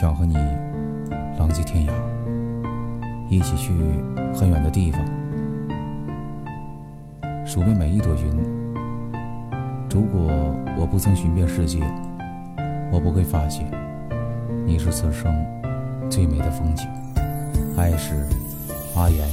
想和你浪迹天涯，一起去很远的地方，数遍每一朵云。如果我不曾寻遍世界，我不会发现你是此生最美的风景。爱是阿言。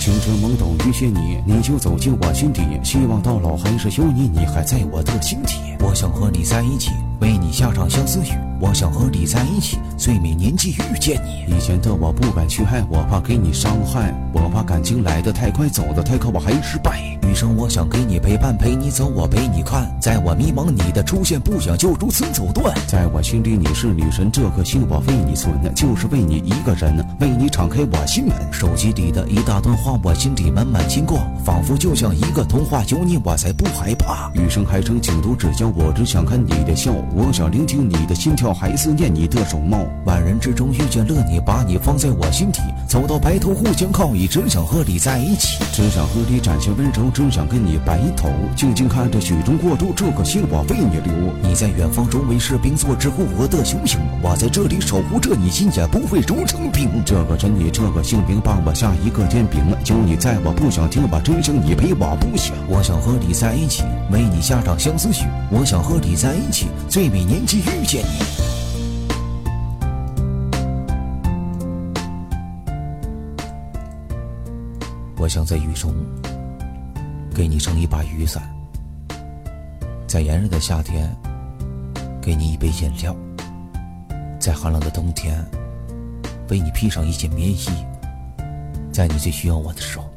青春懵懂遇见你，你就走进我心底。希望到老还是有你，你还在我的心底。我想和你在一起，为你下场相思雨。我想和你在一起，最美年纪遇见你。以前的我不敢去爱，我怕给你伤害，我怕感情来得太快，走得太快，我还失败。余生我想给你陪伴，陪你走，我陪你看。在我迷茫，你的出现不想就如此走断。在我心里你是女神，这颗心我为你存，就是为你一个人，为你敞开我心门。手机里的一大段话，我心里满满经过，仿佛就像一个童话，有你我才不害怕。余生还剩几度指教，我只想看你的笑，我想聆听你的心跳，还思念你。的容貌，万人之中遇见了你，把你放在我心底，走到白头互相靠倚，只想和你在一起，只想和你展现温柔，只想跟你白头，静静看着雪中过渡，这颗心我为你留。你在远方周围士兵做之护我的雄鹰，我在这里守护着你心，也不会融成冰。这个人，你这个姓名，帮我下一个煎饼。有你在我不想听，吧真相你陪我不想。我想和你在一起，为你下场相思曲。我想和你在一起，最美年纪遇见你。我想在雨中给你撑一把雨伞，在炎热的夏天给你一杯饮料，在寒冷的冬天为你披上一件棉衣，在你最需要我的时候。